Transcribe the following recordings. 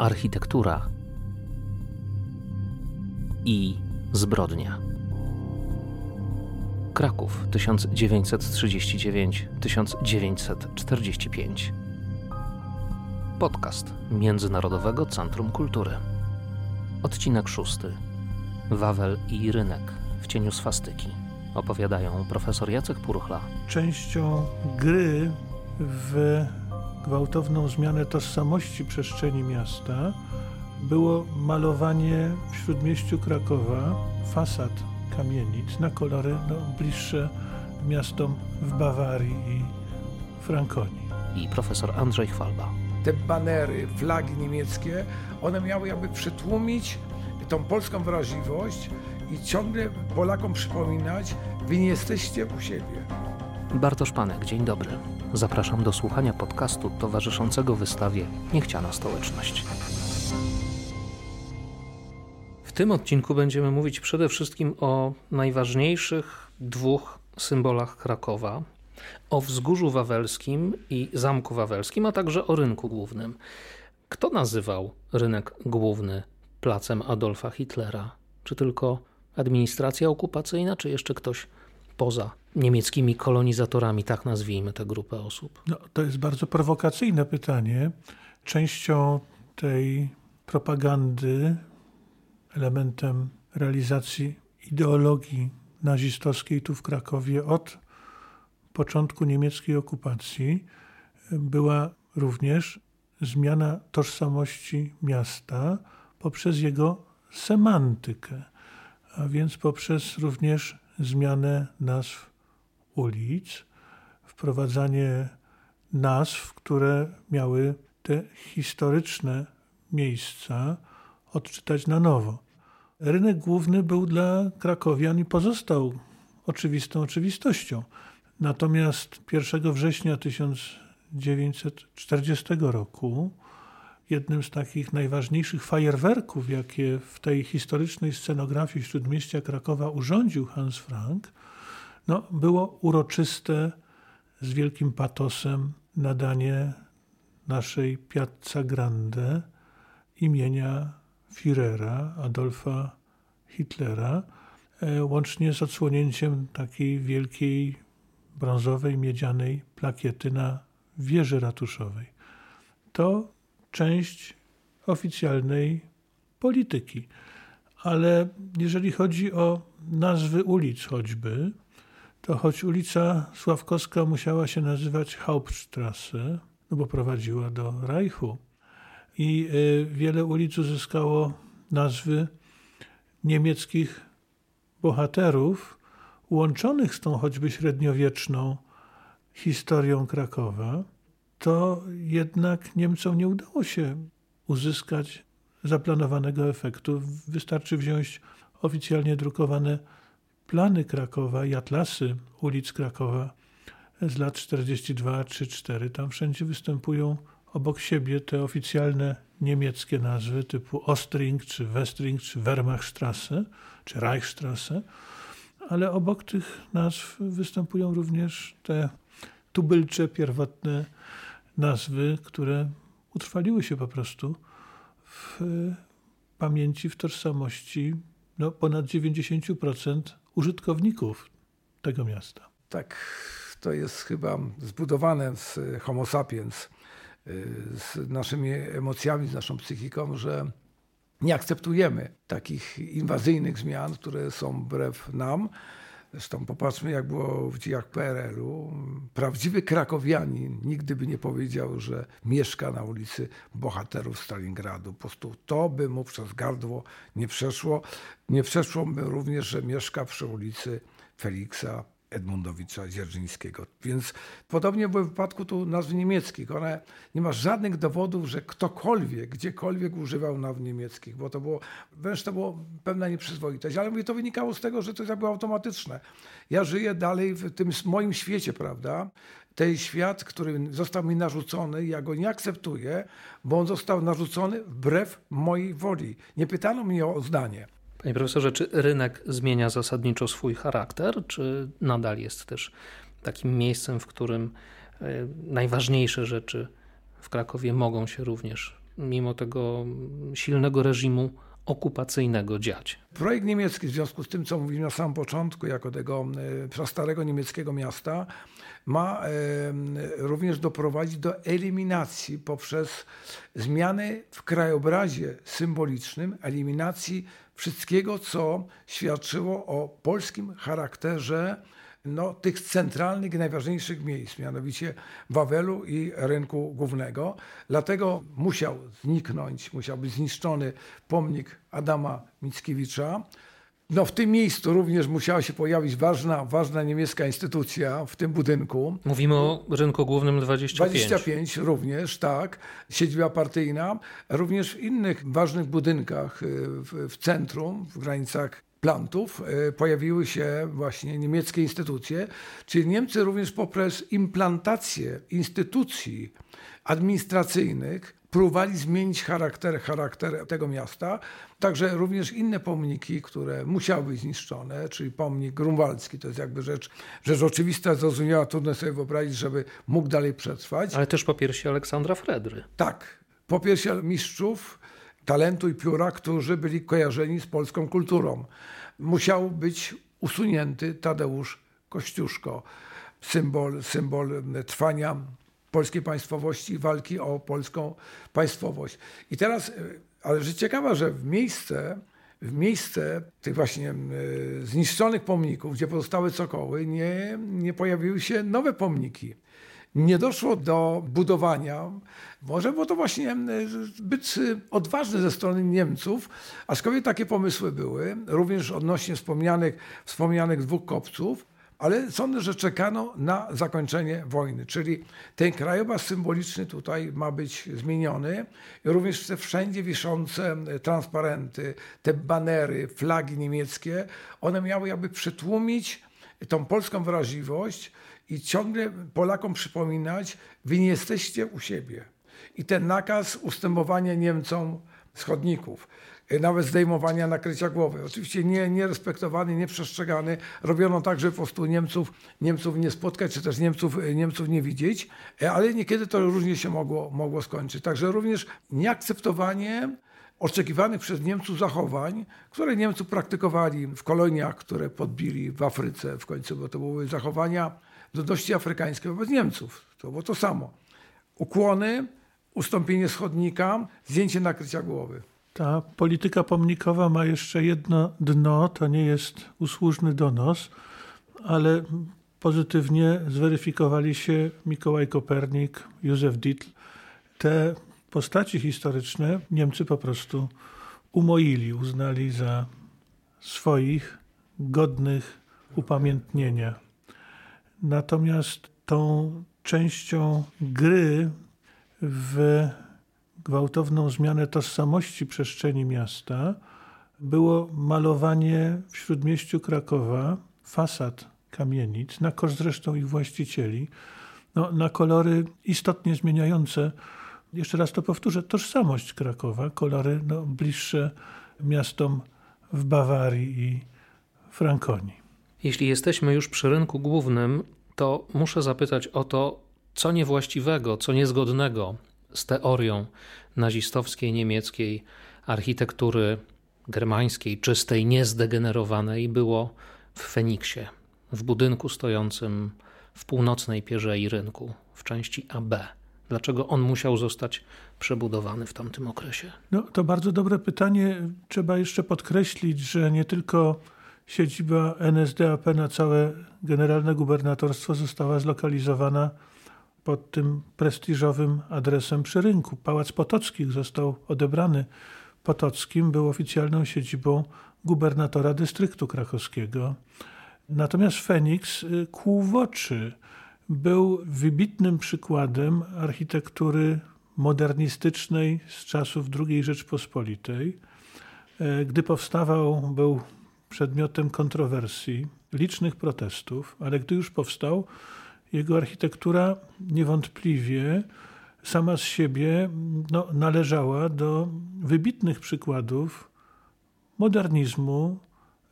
architektura i zbrodnia. Kraków 1939-1945. Podcast Międzynarodowego Centrum Kultury. Odcinek szósty. Wawel i rynek w cieniu swastyki. Opowiadają profesor Jacek Purchla. Częścią gry w gwałtowną zmianę tożsamości przestrzeni miasta było malowanie w śródmieściu Krakowa fasad kamienic na kolory no, bliższe miastom w Bawarii i Frankonii. I profesor Andrzej Chwalba. Te banery, flagi niemieckie, one miały jakby przytłumić tą polską wrażliwość i ciągle Polakom przypominać, wy nie jesteście u siebie. Bartosz Panek, dzień dobry. Zapraszam do słuchania podcastu towarzyszącego wystawie Niechciana Stołeczność. W tym odcinku będziemy mówić przede wszystkim o najważniejszych dwóch symbolach Krakowa: o wzgórzu wawelskim i zamku wawelskim, a także o rynku głównym. Kto nazywał rynek główny placem Adolfa Hitlera? Czy tylko administracja okupacyjna, czy jeszcze ktoś poza niemieckimi kolonizatorami, tak nazwijmy tę grupę osób? No, to jest bardzo prowokacyjne pytanie. Częścią tej propagandy, elementem realizacji ideologii nazistowskiej tu w Krakowie od początku niemieckiej okupacji była również zmiana tożsamości miasta poprzez jego semantykę, a więc poprzez również zmianę nazw ulic, wprowadzanie nazw, które miały te historyczne miejsca odczytać na nowo. Rynek główny był dla krakowian i pozostał oczywistą oczywistością. Natomiast 1 września 1940 roku jednym z takich najważniejszych fajerwerków, jakie w tej historycznej scenografii Śródmieścia Krakowa urządził Hans Frank, no, było uroczyste, z wielkim patosem nadanie naszej Piazza Grande imienia Führera Adolfa Hitlera, e, łącznie z odsłonięciem takiej wielkiej brązowej, miedzianej plakiety na wieży ratuszowej. To część oficjalnej polityki. Ale jeżeli chodzi o nazwy ulic choćby, to choć ulica Sławkowska musiała się nazywać Hauptstrasse, no bo prowadziła do Reichu i y, wiele ulic uzyskało nazwy niemieckich bohaterów, łączonych z tą choćby średniowieczną historią Krakowa, to jednak Niemcom nie udało się uzyskać zaplanowanego efektu. Wystarczy wziąć oficjalnie drukowane plany Krakowa i atlasy ulic Krakowa z lat 42 czy 4. Tam wszędzie występują obok siebie te oficjalne niemieckie nazwy typu Ostring, czy Westring, czy Wehrmachtstrasse, czy Reichstrasse, ale obok tych nazw występują również te tubylcze, pierwotne nazwy, które utrwaliły się po prostu w pamięci, w tożsamości no, ponad 90% użytkowników tego miasta. Tak, to jest chyba zbudowane z Homo sapiens, y, z naszymi emocjami, z naszą psychiką, że nie akceptujemy takich inwazyjnych zmian, które są wbrew nam. Zresztą popatrzmy, jak było w dziejach PRL-u. Prawdziwy krakowianin nigdy by nie powiedział, że mieszka na ulicy Bohaterów Stalingradu. Po prostu to by mu przez gardło nie przeszło. Nie przeszło by również, że mieszka przy ulicy Feliksa Edmundowicza Dzierżyńskiego. Więc podobnie było w wypadku tu nazw niemieckich. One, nie ma żadnych dowodów, że ktokolwiek, gdziekolwiek używał nazw niemieckich, bo to było, wręcz to było pewna nieprzyzwoitość. Ale mówię, to wynikało z tego, że to było automatyczne. Ja żyję dalej w tym moim świecie, prawda? Ten świat, który został mi narzucony, ja go nie akceptuję, bo on został narzucony wbrew mojej woli. Nie pytano mnie o zdanie. Panie profesorze, czy rynek zmienia zasadniczo swój charakter, czy nadal jest też takim miejscem, w którym e, najważniejsze rzeczy w Krakowie mogą się również mimo tego silnego reżimu okupacyjnego dziać. Projekt niemiecki, w związku z tym, co mówiłem na samym początku, jako tego e, starego niemieckiego miasta, ma e, również doprowadzić do eliminacji poprzez zmiany w krajobrazie symbolicznym, eliminacji wszystkiego, co świadczyło o polskim charakterze no, tych centralnych, najważniejszych miejsc, mianowicie Wawelu i rynku głównego. Dlatego musiał zniknąć, musiał być zniszczony pomnik Adama Mickiewicza. No, w tym miejscu również musiała się pojawić ważna, ważna niemiecka instytucja w tym budynku. Mówimy o rynku głównym 25. 25 również, tak. Siedziba partyjna. Również w innych ważnych budynkach y, w, w centrum, w granicach plantów e, pojawiły się właśnie niemieckie instytucje, czyli Niemcy również poprzez implantację instytucji administracyjnych próbowali zmienić charakter, charakter tego miasta. Także również inne pomniki, które musiały być zniszczone, czyli pomnik grunwaldzki, to jest jakby rzecz, rzecz oczywista, zrozumiała, trudno sobie wyobrazić, żeby mógł dalej przetrwać. Ale też po piersi Aleksandra Fredry. Tak, po piersi mistrzów, talentu i pióra, którzy byli kojarzeni z polską kulturą. Musiał być usunięty Tadeusz Kościuszko, symbol, symbol trwania polskiej państwowości walki o polską państwowość. I teraz, e, ale rzecz ciekawa, że w miejsce, w miejsce tych właśnie e, zniszczonych pomników, gdzie pozostały cokoły, nie, nie pojawiły się nowe pomniki nie doszło do budowania. Może było to właśnie zbyt odważne ze strony Niemców, aczkolwiek takie pomysły były, również odnośnie wspomnianych, wspomnianych dwóch kopców, ale sądzę, że czekano na zakończenie wojny, czyli ten krajobraz symboliczny tutaj ma być zmieniony. Również te wszędzie wiszące transparenty, te banery, flagi niemieckie, one miały jakby przytłumić tą polską wrażliwość, i ciągle Polakom przypominać, wy nie jesteście u siebie. I ten nakaz ustępowania Niemcom schodników, e, nawet zdejmowania nakrycia głowy. Oczywiście nie, nie respektowany, nie przestrzegany. Robiono tak, żeby po prostu Niemców, Niemców nie spotkać, czy też Niemców, e, Niemców nie widzieć, e, ale niekiedy to różnie się mogło, mogło skończyć. Także również nieakceptowanie oczekiwanych przez Niemców zachowań, które Niemcy praktykowali w koloniach, które podbili w Afryce w końcu, bo to były zachowania ludności afrykańskiej wobec Niemców. To było to samo. Ukłony, ustąpienie schodnika, zdjęcie nakrycia głowy. Ta polityka pomnikowa ma jeszcze jedno dno, to nie jest usłużny donos, ale pozytywnie zweryfikowali się Mikołaj Kopernik, Józef Dietl. Te postaci historyczne Niemcy po prostu umoili, uznali za swoich, godnych upamiętnienia. Natomiast tą częścią gry w gwałtowną zmianę tożsamości przestrzeni miasta było malowanie w śródmieściu Krakowa fasad kamienic, na koszt zresztą ich właścicieli, no, na kolory istotnie zmieniające, jeszcze raz to powtórzę, tożsamość Krakowa, kolory no, bliższe miastom w Bawarii i Frankonii. Jeśli jesteśmy już przy rynku głównym, to muszę zapytać o to, co niewłaściwego, co niezgodnego z teorią nazistowskiej niemieckiej architektury germańskiej, czystej, niezdegenerowanej było w Feniksie, w budynku stojącym w północnej pierzei rynku, w części AB. Dlaczego on musiał zostać przebudowany w tamtym okresie? No, to bardzo dobre pytanie. Trzeba jeszcze podkreślić, że nie tylko siedziba NSDAP na całe generalne gubernatorstwo została zlokalizowana pod tym prestiżowym adresem przy rynku. Pałac Potockich został odebrany Potockim, był oficjalną siedzibą gubernatora dystryktu krakowskiego. Natomiast Feniks y, kłuwoczy był wybitnym przykładem architektury modernistycznej z czasów II Rzeczpospolitej. E, gdy powstawał, był przedmiotem kontrowersji, licznych protestów, ale gdy już powstał, jego architektura niewątpliwie sama z siebie no, należała do wybitnych przykładów modernizmu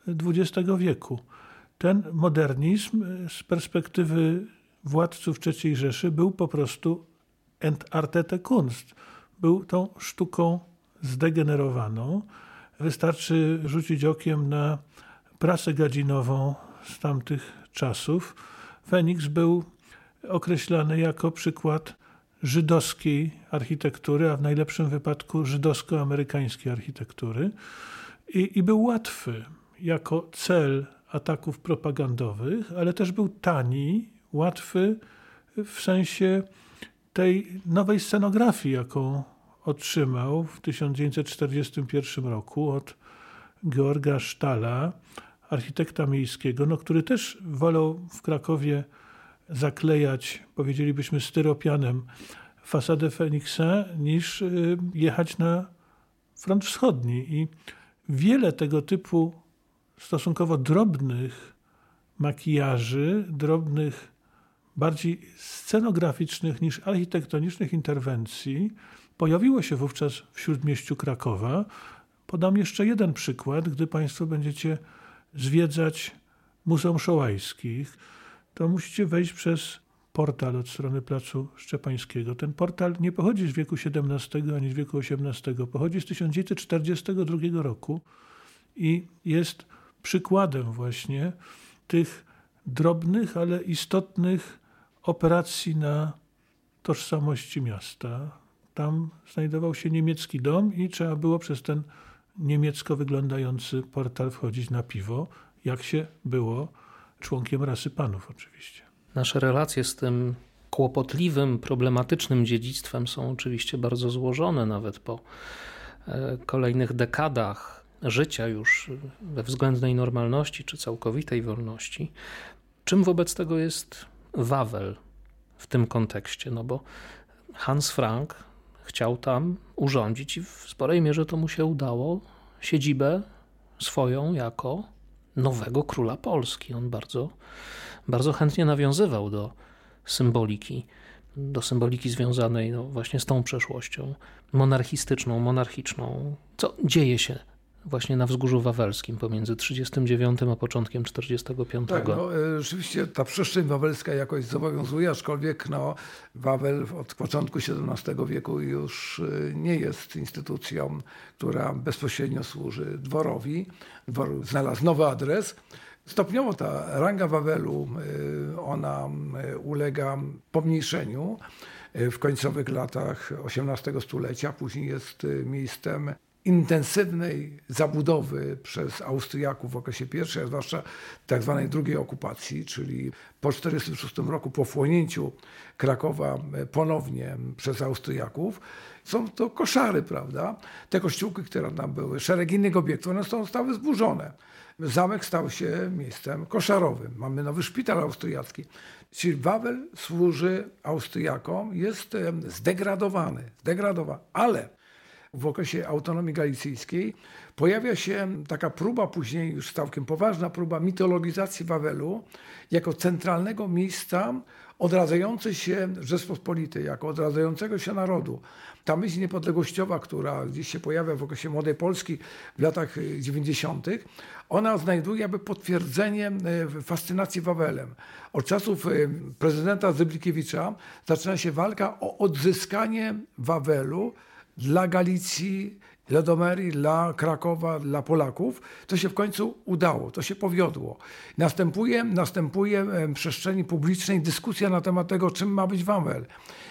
XX wieku. Ten modernizm z perspektywy władców III Rzeszy był po prostu Entartete Kunst. był tą sztuką zdegenerowaną. Wystarczy rzucić okiem na prasę gadzinową z tamtych czasów. Feniks był określany jako przykład żydowskiej architektury, a w najlepszym wypadku żydowsko-amerykańskiej architektury. I, I był łatwy jako cel ataków propagandowych, ale też był tani, łatwy w sensie tej nowej scenografii, jaką otrzymał w 1941 roku od Georga Sztala, architekta miejskiego, no, który też wolał w Krakowie zaklejać, powiedzielibyśmy, styropianem fasadę Feniksa, niż y, jechać na front wschodni. I wiele tego typu stosunkowo drobnych makijaży, drobnych, bardziej scenograficznych niż architektonicznych interwencji pojawiło się wówczas w śródmieściu Krakowa. Podam jeszcze jeden przykład, gdy Państwo będziecie zwiedzać Muzeum Szołajskich, to musicie wejść przez portal od strony Placu Szczepańskiego. Ten portal nie pochodzi z wieku XVII ani z wieku XVIII, pochodzi z 1942 roku i jest przykładem właśnie tych drobnych, ale istotnych operacji na tożsamości miasta. Tam znajdował się niemiecki dom i trzeba było przez ten niemiecko wyglądający portal wchodzić na piwo, jak się było członkiem rasy panów oczywiście. Nasze relacje z tym kłopotliwym, problematycznym dziedzictwem są oczywiście bardzo złożone, nawet po e, kolejnych dekadach życia już we względnej normalności czy całkowitej wolności. Czym wobec tego jest Wawel w tym kontekście? No bo Hans Frank chciał tam urządzić i w sporej mierze to mu się udało siedzibę swoją jako nowego króla Polski. On bardzo, bardzo chętnie nawiązywał do symboliki, do symboliki związanej no właśnie z tą przeszłością monarchistyczną, monarchiczną. Co dzieje się właśnie na Wzgórzu Wawelskim pomiędzy 39 a początkiem 45. Tak, no, e, rzeczywiście ta przestrzeń wawelska jakoś zobowiązuje, aczkolwiek no, Wawel od początku XVII wieku już e, nie jest instytucją, która bezpośrednio służy dworowi. Dwór znalazł nowy adres. Stopniowo ta ranga Wawelu, e, ona ulega pomniejszeniu w końcowych latach XVIII stulecia. Później jest miejscem intensywnej zabudowy przez Austriaków w okresie pierwszej, a zwłaszcza tak zwanej drugiej okupacji, czyli po 1946 roku, po wchłonięciu Krakowa e, ponownie przez Austriaków, są to koszary, prawda? Te kościółki, które tam były, szereg innych obiektów, one zostały zburzone. Zamek stał się miejscem koszarowym. Mamy nowy szpital austriacki. Czyli Wawel służy Austriakom, jest zdegradowany, zdegradowany, ale w okresie autonomii galicyjskiej pojawia się taka próba później, już całkiem poważna próba mitologizacji Wawelu jako centralnego miejsca odradzającej się Rzeczpospolitej, jako odradzającego się narodu. Ta myśl niepodległościowa, która gdzieś się pojawia w okresie Młodej Polski w latach 90., ona znajduje jakby potwierdzenie e, fascynacji Wawelem. Od czasów e, prezydenta Zyblikiewicza zaczyna się walka o odzyskanie Wawelu dla Galicji, dla Domerii, dla Krakowa, dla Polaków, to się w końcu udało, to się powiodło. Następuje, następuje w przestrzeni publicznej dyskusja na temat tego, czym ma być Wawel.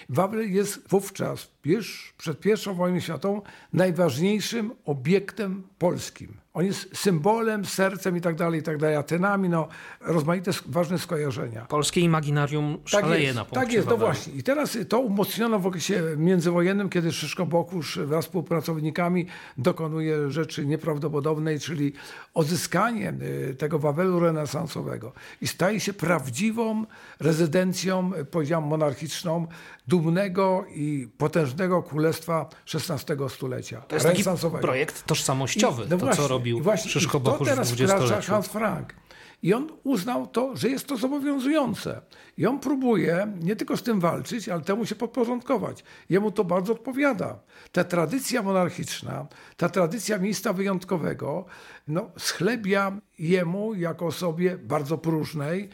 Wawel jest wówczas, już przed I wojną światową, najważniejszym obiektem polskim. On jest symbolem, sercem i tak dalej, i tak dalej, Atenami, no, rozmaite ważne skojarzenia. Polskie imaginarium tak szaleje tak jest, na punkcie Tak jest, Wawelu. no właśnie. I teraz to umocniono w okresie międzywojennym, kiedy Szyszko Bokusz wraz z współpracownikami dokonuje rzeczy nieprawdopodobnej, czyli odzyskanie y, tego Wawelu renesansowego i staje się prawdziwą rezydencją, powiedziałem, monarchiczną dumnego i potężnego królestwa XVI stulecia. To jest taki projekt tożsamościowy, I, no to właśnie, co robił właśnie, Szyszko Bokusz w XX-leciu. Hans Frank. I on uznał to, że jest to zobowiązujące. I on próbuje nie tylko z tym walczyć, ale temu się podporządkować. Jemu to bardzo odpowiada. Ta tradycja monarchiczna, ta tradycja miejsca wyjątkowego, no, schlebia jemu jako osobie bardzo próżnej,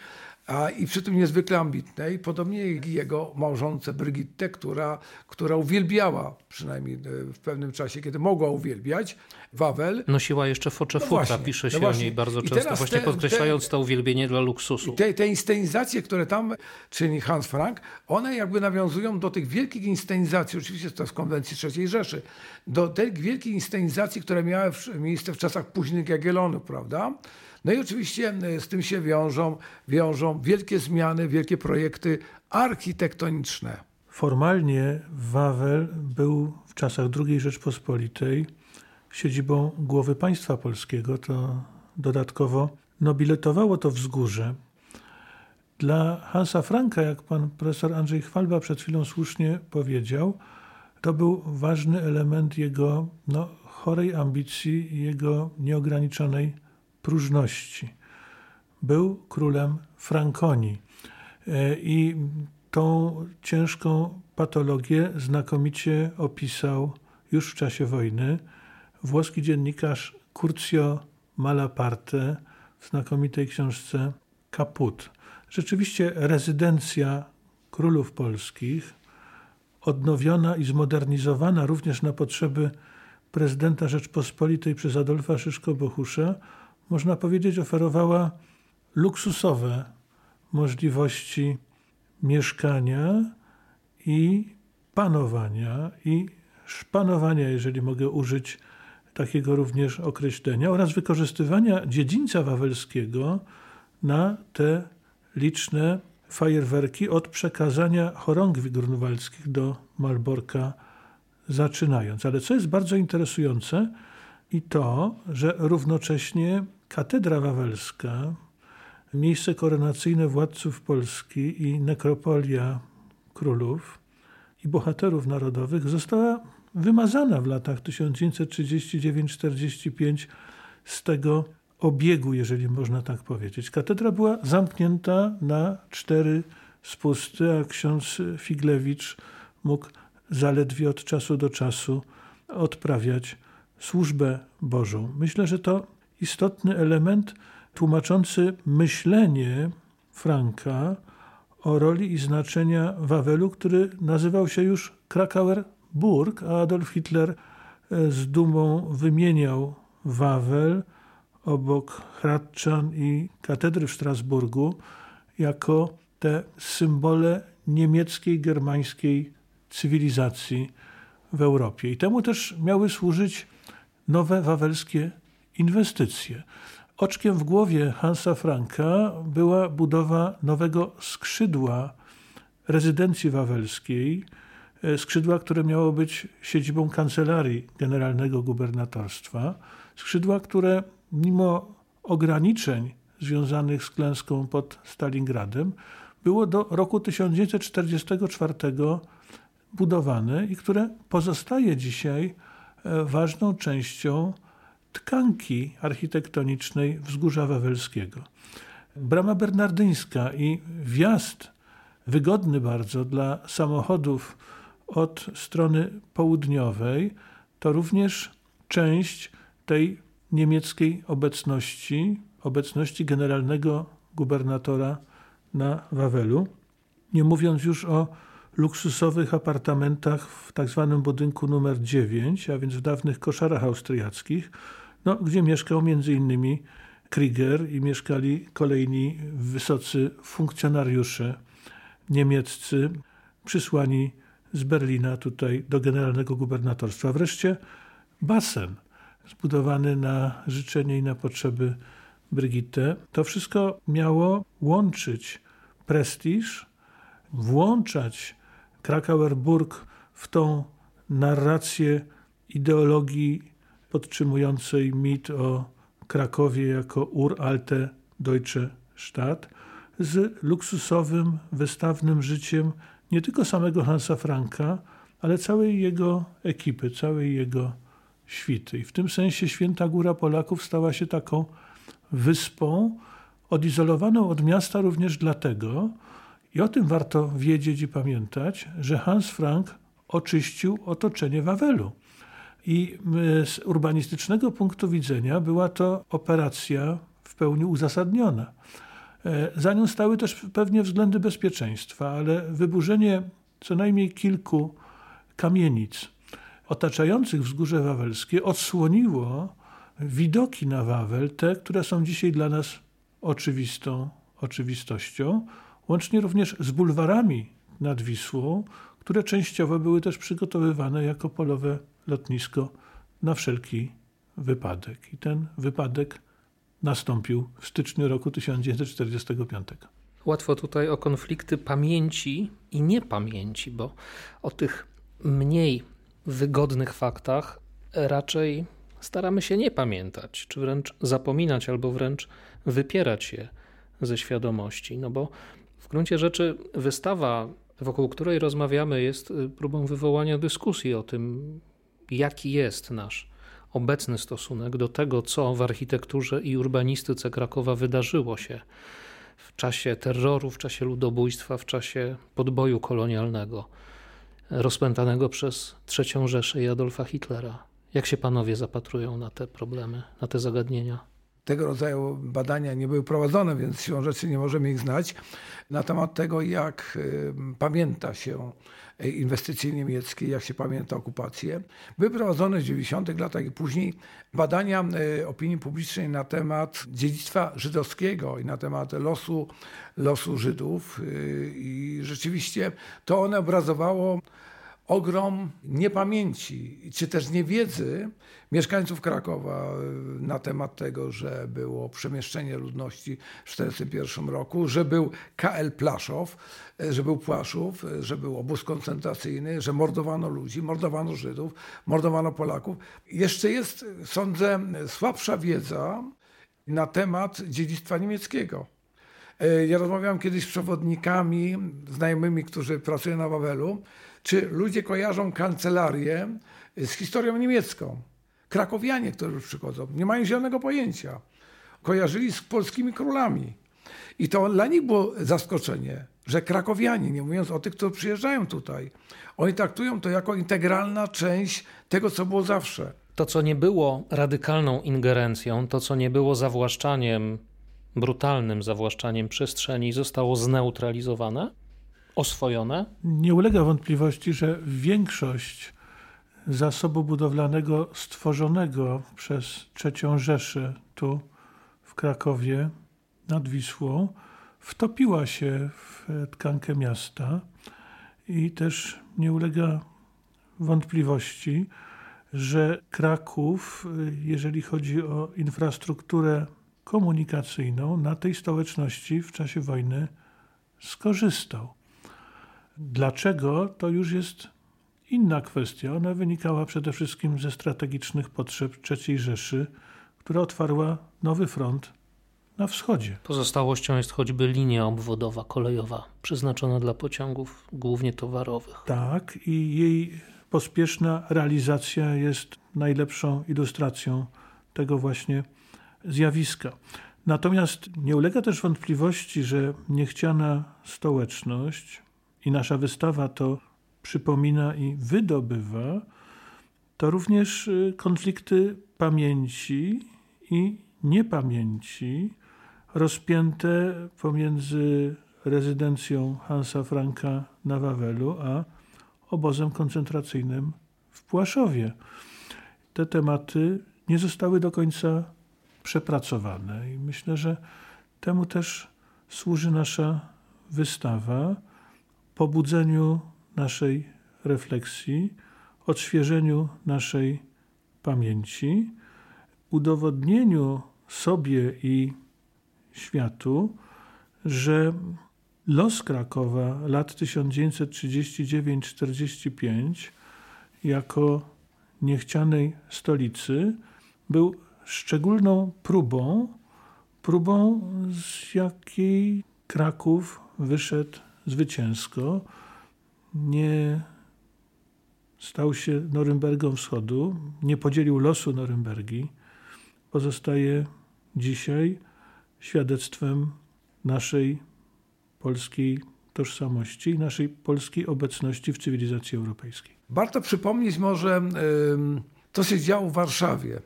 a i przy tym niezwykle ambitnej, podobnie jak jego małżonce Brigitte, która, która uwielbiała, przynajmniej e, w pewnym czasie, kiedy mogła uwielbiać, Wawel. Nosiła jeszcze focze no futra, pisze się no o niej bardzo często, właśnie te, podkreślając te, to uwielbienie dla luksusu. Te, te inscenizacje, które tam czyni Hans Frank, one jakby nawiązują do tych wielkich inscenizacji, oczywiście to w konwencji III Rzeszy, do tych wielkich inscenizacji, które miały miejsce w czasach późnych Jagiellonów, prawda? No i oczywiście e, z tym się wiążą, wiążą wielkie zmiany, wielkie projekty architektoniczne. Formalnie Wawel był w czasach II Rzeczpospolitej siedzibą głowy państwa polskiego. To dodatkowo nobiletowało to wzgórze. Dla Hansa Franka, jak pan profesor Andrzej Chwalba przed chwilą słusznie powiedział, to był ważny element jego no, chorej ambicji jego nieograniczonej próżności. Był królem Frankonii e, i tą ciężką patologię znakomicie opisał już w czasie wojny włoski dziennikarz Curcio Malaparte w znakomitej książce Kaput. Rzeczywiście rezydencja królów polskich, odnowiona i zmodernizowana również na potrzeby prezydenta Rzeczpospolitej przez Adolfa Szyszko-Bohusza, można powiedzieć, oferowała luksusowe możliwości mieszkania i panowania i szpanowania, jeżeli mogę użyć takiego również określenia, oraz wykorzystywania dziedzińca wawelskiego na te liczne fajerwerki od przekazania chorągwi grunwaldzkich do Malborka zaczynając. Ale co jest bardzo interesujące i to, że równocześnie katedra wawelska, miejsce koronacyjne władców Polski i nekropolia królów i bohaterów narodowych została wymazana w latach 1939-45 z tego obiegu, jeżeli można tak powiedzieć. Katedra była zamknięta na cztery spusty, a ksiądz Figlewicz mógł zaledwie od czasu do czasu odprawiać służbę Bożą. Myślę, że to istotny element tłumaczący myślenie Franka o roli i znaczenia Wawelu, który nazywał się już Krakauer Burg, a Adolf Hitler e, z dumą wymieniał Wawel obok Hradczan i katedry w Strasburgu jako te symbole niemieckiej, germańskiej cywilizacji w Europie. I temu też miały służyć nowe wawelskie inwestycje. Oczkiem w głowie Hansa Franka była budowa nowego skrzydła rezydencji wawelskiej, e, skrzydła, które miało być siedzibą kancelarii generalnego gubernatorstwa, skrzydła, które mimo ograniczeń związanych z klęską pod Stalingradem było do roku 1944 budowane i które pozostaje dzisiaj e, ważną częścią tkanki architektonicznej Wzgórza Wawelskiego. Brama Bernardyńska i wjazd wygodny bardzo dla samochodów od strony południowej to również część tej niemieckiej obecności, obecności generalnego gubernatora na Wawelu. Nie mówiąc już o luksusowych apartamentach w tak zwanym budynku numer 9, a więc w dawnych koszarach austriackich, no, gdzie mieszkał między innymi Krieger i mieszkali kolejni wysocy funkcjonariusze niemieccy przysłani z Berlina tutaj do generalnego gubernatorstwa. Wreszcie basen zbudowany na życzenie i na potrzeby Brigitte. To wszystko miało łączyć prestiż, włączać Krakauer Burg w tą narrację ideologii podtrzymującej mit o Krakowie jako uralte Deutsche Stadt z luksusowym, wystawnym życiem nie tylko samego Hansa Franka, ale całej jego ekipy, całej jego świty. I w tym sensie Święta Góra Polaków stała się taką wyspą, odizolowaną od miasta również dlatego, i o tym warto wiedzieć i pamiętać, że Hans Frank oczyścił otoczenie Wawelu. I z urbanistycznego punktu widzenia była to operacja w pełni uzasadniona. E, za nią stały też pewnie względy bezpieczeństwa, ale wyburzenie co najmniej kilku kamienic otaczających wzgórze wawelskie odsłoniło widoki na Wawel, te, które są dzisiaj dla nas oczywistą oczywistością, łącznie również z bulwarami nad Wisłą, które częściowo były też przygotowywane jako polowe lotnisko na wszelki wypadek. I ten wypadek nastąpił w styczniu roku 1945. Łatwo tutaj o konflikty pamięci i niepamięci, bo o tych mniej wygodnych faktach raczej staramy się nie pamiętać, czy wręcz zapominać, albo wręcz wypierać je ze świadomości. No bo w gruncie rzeczy wystawa, wokół której rozmawiamy, jest próbą wywołania dyskusji o tym, jaki jest nasz obecny stosunek do tego, co w architekturze i urbanistyce Krakowa wydarzyło się w czasie terroru, w czasie ludobójstwa, w czasie podboju kolonialnego rozpętanego przez III Rzeszę i Adolfa Hitlera. Jak się panowie zapatrują na te problemy, na te zagadnienia? Tego rodzaju badania nie były prowadzone, więc siłą rzeczy nie możemy ich znać. Na temat tego, jak pamięta się inwestycje niemieckie, jak się pamięta okupację. Były prowadzone w 90. latach i później badania y, opinii publicznej na temat dziedzictwa żydowskiego i na temat losu, losu Żydów. Y, I rzeczywiście to one obrazowało ogrom niepamięci, czy też niewiedzy mieszkańców Krakowa e, na temat tego, że było przemieszczenie ludności w 1941 roku, że był KL Plaszow, e, że był Płaszów, e, że był obóz koncentracyjny, że mordowano ludzi, mordowano Żydów, mordowano Polaków. Jeszcze jest, sądzę, słabsza wiedza na temat dziedzictwa niemieckiego. Ja rozmawiałem kiedyś z przewodnikami, znajomymi, którzy pracują na Wawelu, czy ludzie kojarzą kancelarię z historią niemiecką. Krakowianie, którzy przychodzą, nie mają zielonego pojęcia. Kojarzyli z polskimi królami. I to dla nich było zaskoczenie, że krakowianie, nie mówiąc o tych, którzy przyjeżdżają tutaj, oni traktują to jako integralna część tego, co było zawsze. To, co nie było radykalną ingerencją, to, co nie było zawłaszczaniem, brutalnym zawłaszczaniem przestrzeni, zostało zneutralizowane? oswojone? Nie ulega wątpliwości, że większość zasobu budowlanego stworzonego przez III Rzeszę tu w Krakowie nad Wisłą wtopiła się w tkankę miasta i też nie ulega wątpliwości, że Kraków, jeżeli chodzi o infrastrukturę komunikacyjną, na tej stołeczności w czasie wojny skorzystał. Dlaczego to już jest inna kwestia. Ona wynikała przede wszystkim ze strategicznych potrzeb III Rzeszy, która otwarła nowy front na wschodzie. Pozostałością jest choćby linia obwodowa kolejowa, przeznaczona dla pociągów głównie towarowych. Tak, i jej pospieszna realizacja jest najlepszą ilustracją tego właśnie zjawiska. Natomiast nie ulega też wątpliwości, że niechciana stołeczność i nasza wystawa to przypomina i wydobywa, to również y, konflikty pamięci i niepamięci rozpięte pomiędzy rezydencją Hansa Franka na Wawelu a obozem koncentracyjnym w Płaszowie. Te tematy nie zostały do końca przepracowane i myślę, że temu też służy nasza wystawa pobudzeniu naszej refleksji, odświeżeniu naszej pamięci, udowodnieniu sobie i światu, że los Krakowa lat 1939-45 jako niechcianej stolicy był szczególną próbą, próbą z jakiej Kraków wyszedł zwycięsko. Nie stał się Norymbergą Wschodu, nie podzielił losu Norymbergi. Pozostaje dzisiaj świadectwem naszej polskiej tożsamości i naszej polskiej obecności w cywilizacji europejskiej. Warto przypomnieć może, to się działo w Warszawie.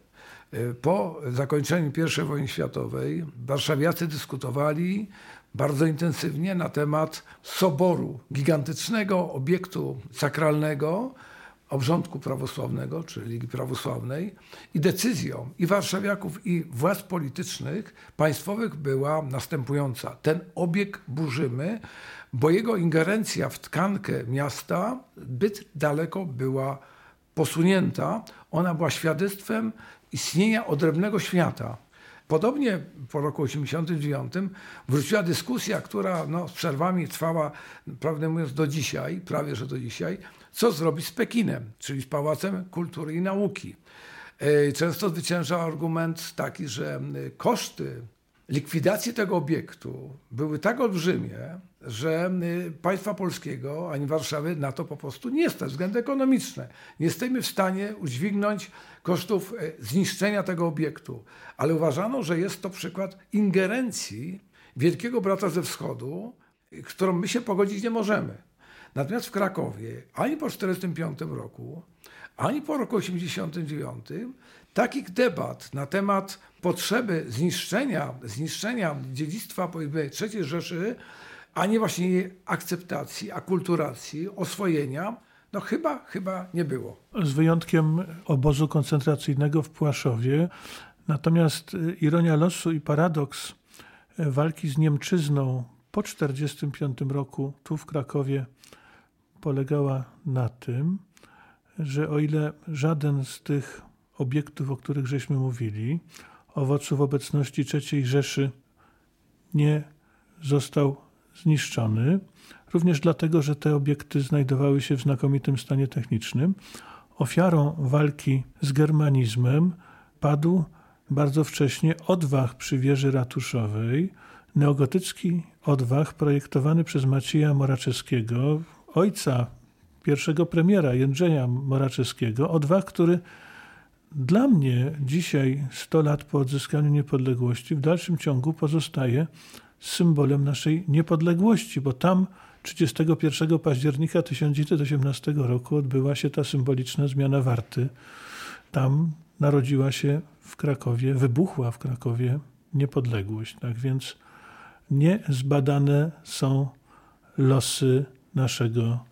Y, po zakończeniu I wojny światowej warszawiacy dyskutowali bardzo intensywnie na temat soboru, gigantycznego obiektu sakralnego, obrządku prawosławnego, czy Ligi Prawosławnej i decyzją i warszawiaków, i władz politycznych państwowych była następująca. Ten obieg burzymy, bo jego ingerencja w tkankę miasta zbyt daleko była posunięta. Ona była świadectwem istnienia odrębnego świata. Podobnie po roku 1989 wróciła dyskusja, która no, z przerwami trwała, prawdę mówiąc, do dzisiaj, prawie że do dzisiaj, co zrobić z Pekinem, czyli z Pałacem Kultury i Nauki. E, często zwyciężał argument taki, że koszty likwidacji tego obiektu były tak olbrzymie, że państwa polskiego ani Warszawy na to po prostu nie stać, względy ekonomiczne. Nie jesteśmy w stanie udźwignąć kosztów e, zniszczenia tego obiektu, ale uważano, że jest to przykład ingerencji Wielkiego Brata ze Wschodu, którą my się pogodzić nie możemy. Natomiast w Krakowie ani po 1945 roku, ani po roku 1989 takich debat na temat potrzeby zniszczenia, zniszczenia dziedzictwa powiedzmy III Rzeszy, ani właśnie jej akceptacji, akulturacji, oswojenia, no chyba, chyba nie było. Z wyjątkiem obozu koncentracyjnego w Płaszowie. Natomiast ironia losu i paradoks walki z Niemczyzną po 1945 roku tu w Krakowie polegała na tym, że o ile żaden z tych obiektów, o których żeśmy mówili, owoców obecności III Rzeszy nie został zniszczony, również dlatego, że te obiekty znajdowały się w znakomitym stanie technicznym. Ofiarą walki z germanizmem padł bardzo wcześnie odwach przy wieży ratuszowej, neogotycki odwach projektowany przez Macieja Moraczewskiego, ojca pierwszego premiera Jędrzeja Moraczewskiego, odwach, który dla mnie dzisiaj, 100 lat po odzyskaniu niepodległości, w dalszym ciągu pozostaje symbolem naszej niepodległości, bo tam 31 października 1918 roku odbyła się ta symboliczna zmiana warty. Tam narodziła się w Krakowie, wybuchła w Krakowie niepodległość. Tak więc niezbadane są losy naszego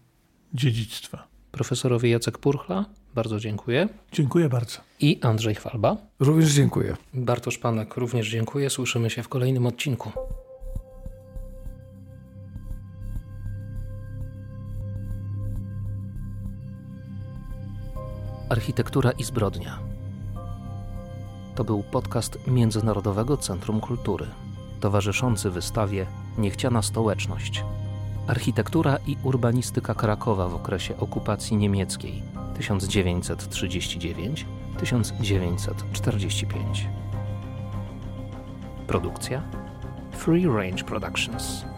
dziedzictwa. Profesorowi Jacek Purchla, bardzo dziękuję. Dziękuję bardzo. I Andrzej Chwalba. Również dziękuję. Bartosz Panek, również dziękuję. Słyszymy się w kolejnym odcinku. Architektura i zbrodnia. To był podcast Międzynarodowego Centrum Kultury, towarzyszący wystawie Niechciana Stołeczność. Architektura i urbanistyka Krakowa w okresie okupacji niemieckiej 1939-1945. Produkcja Free Range Productions.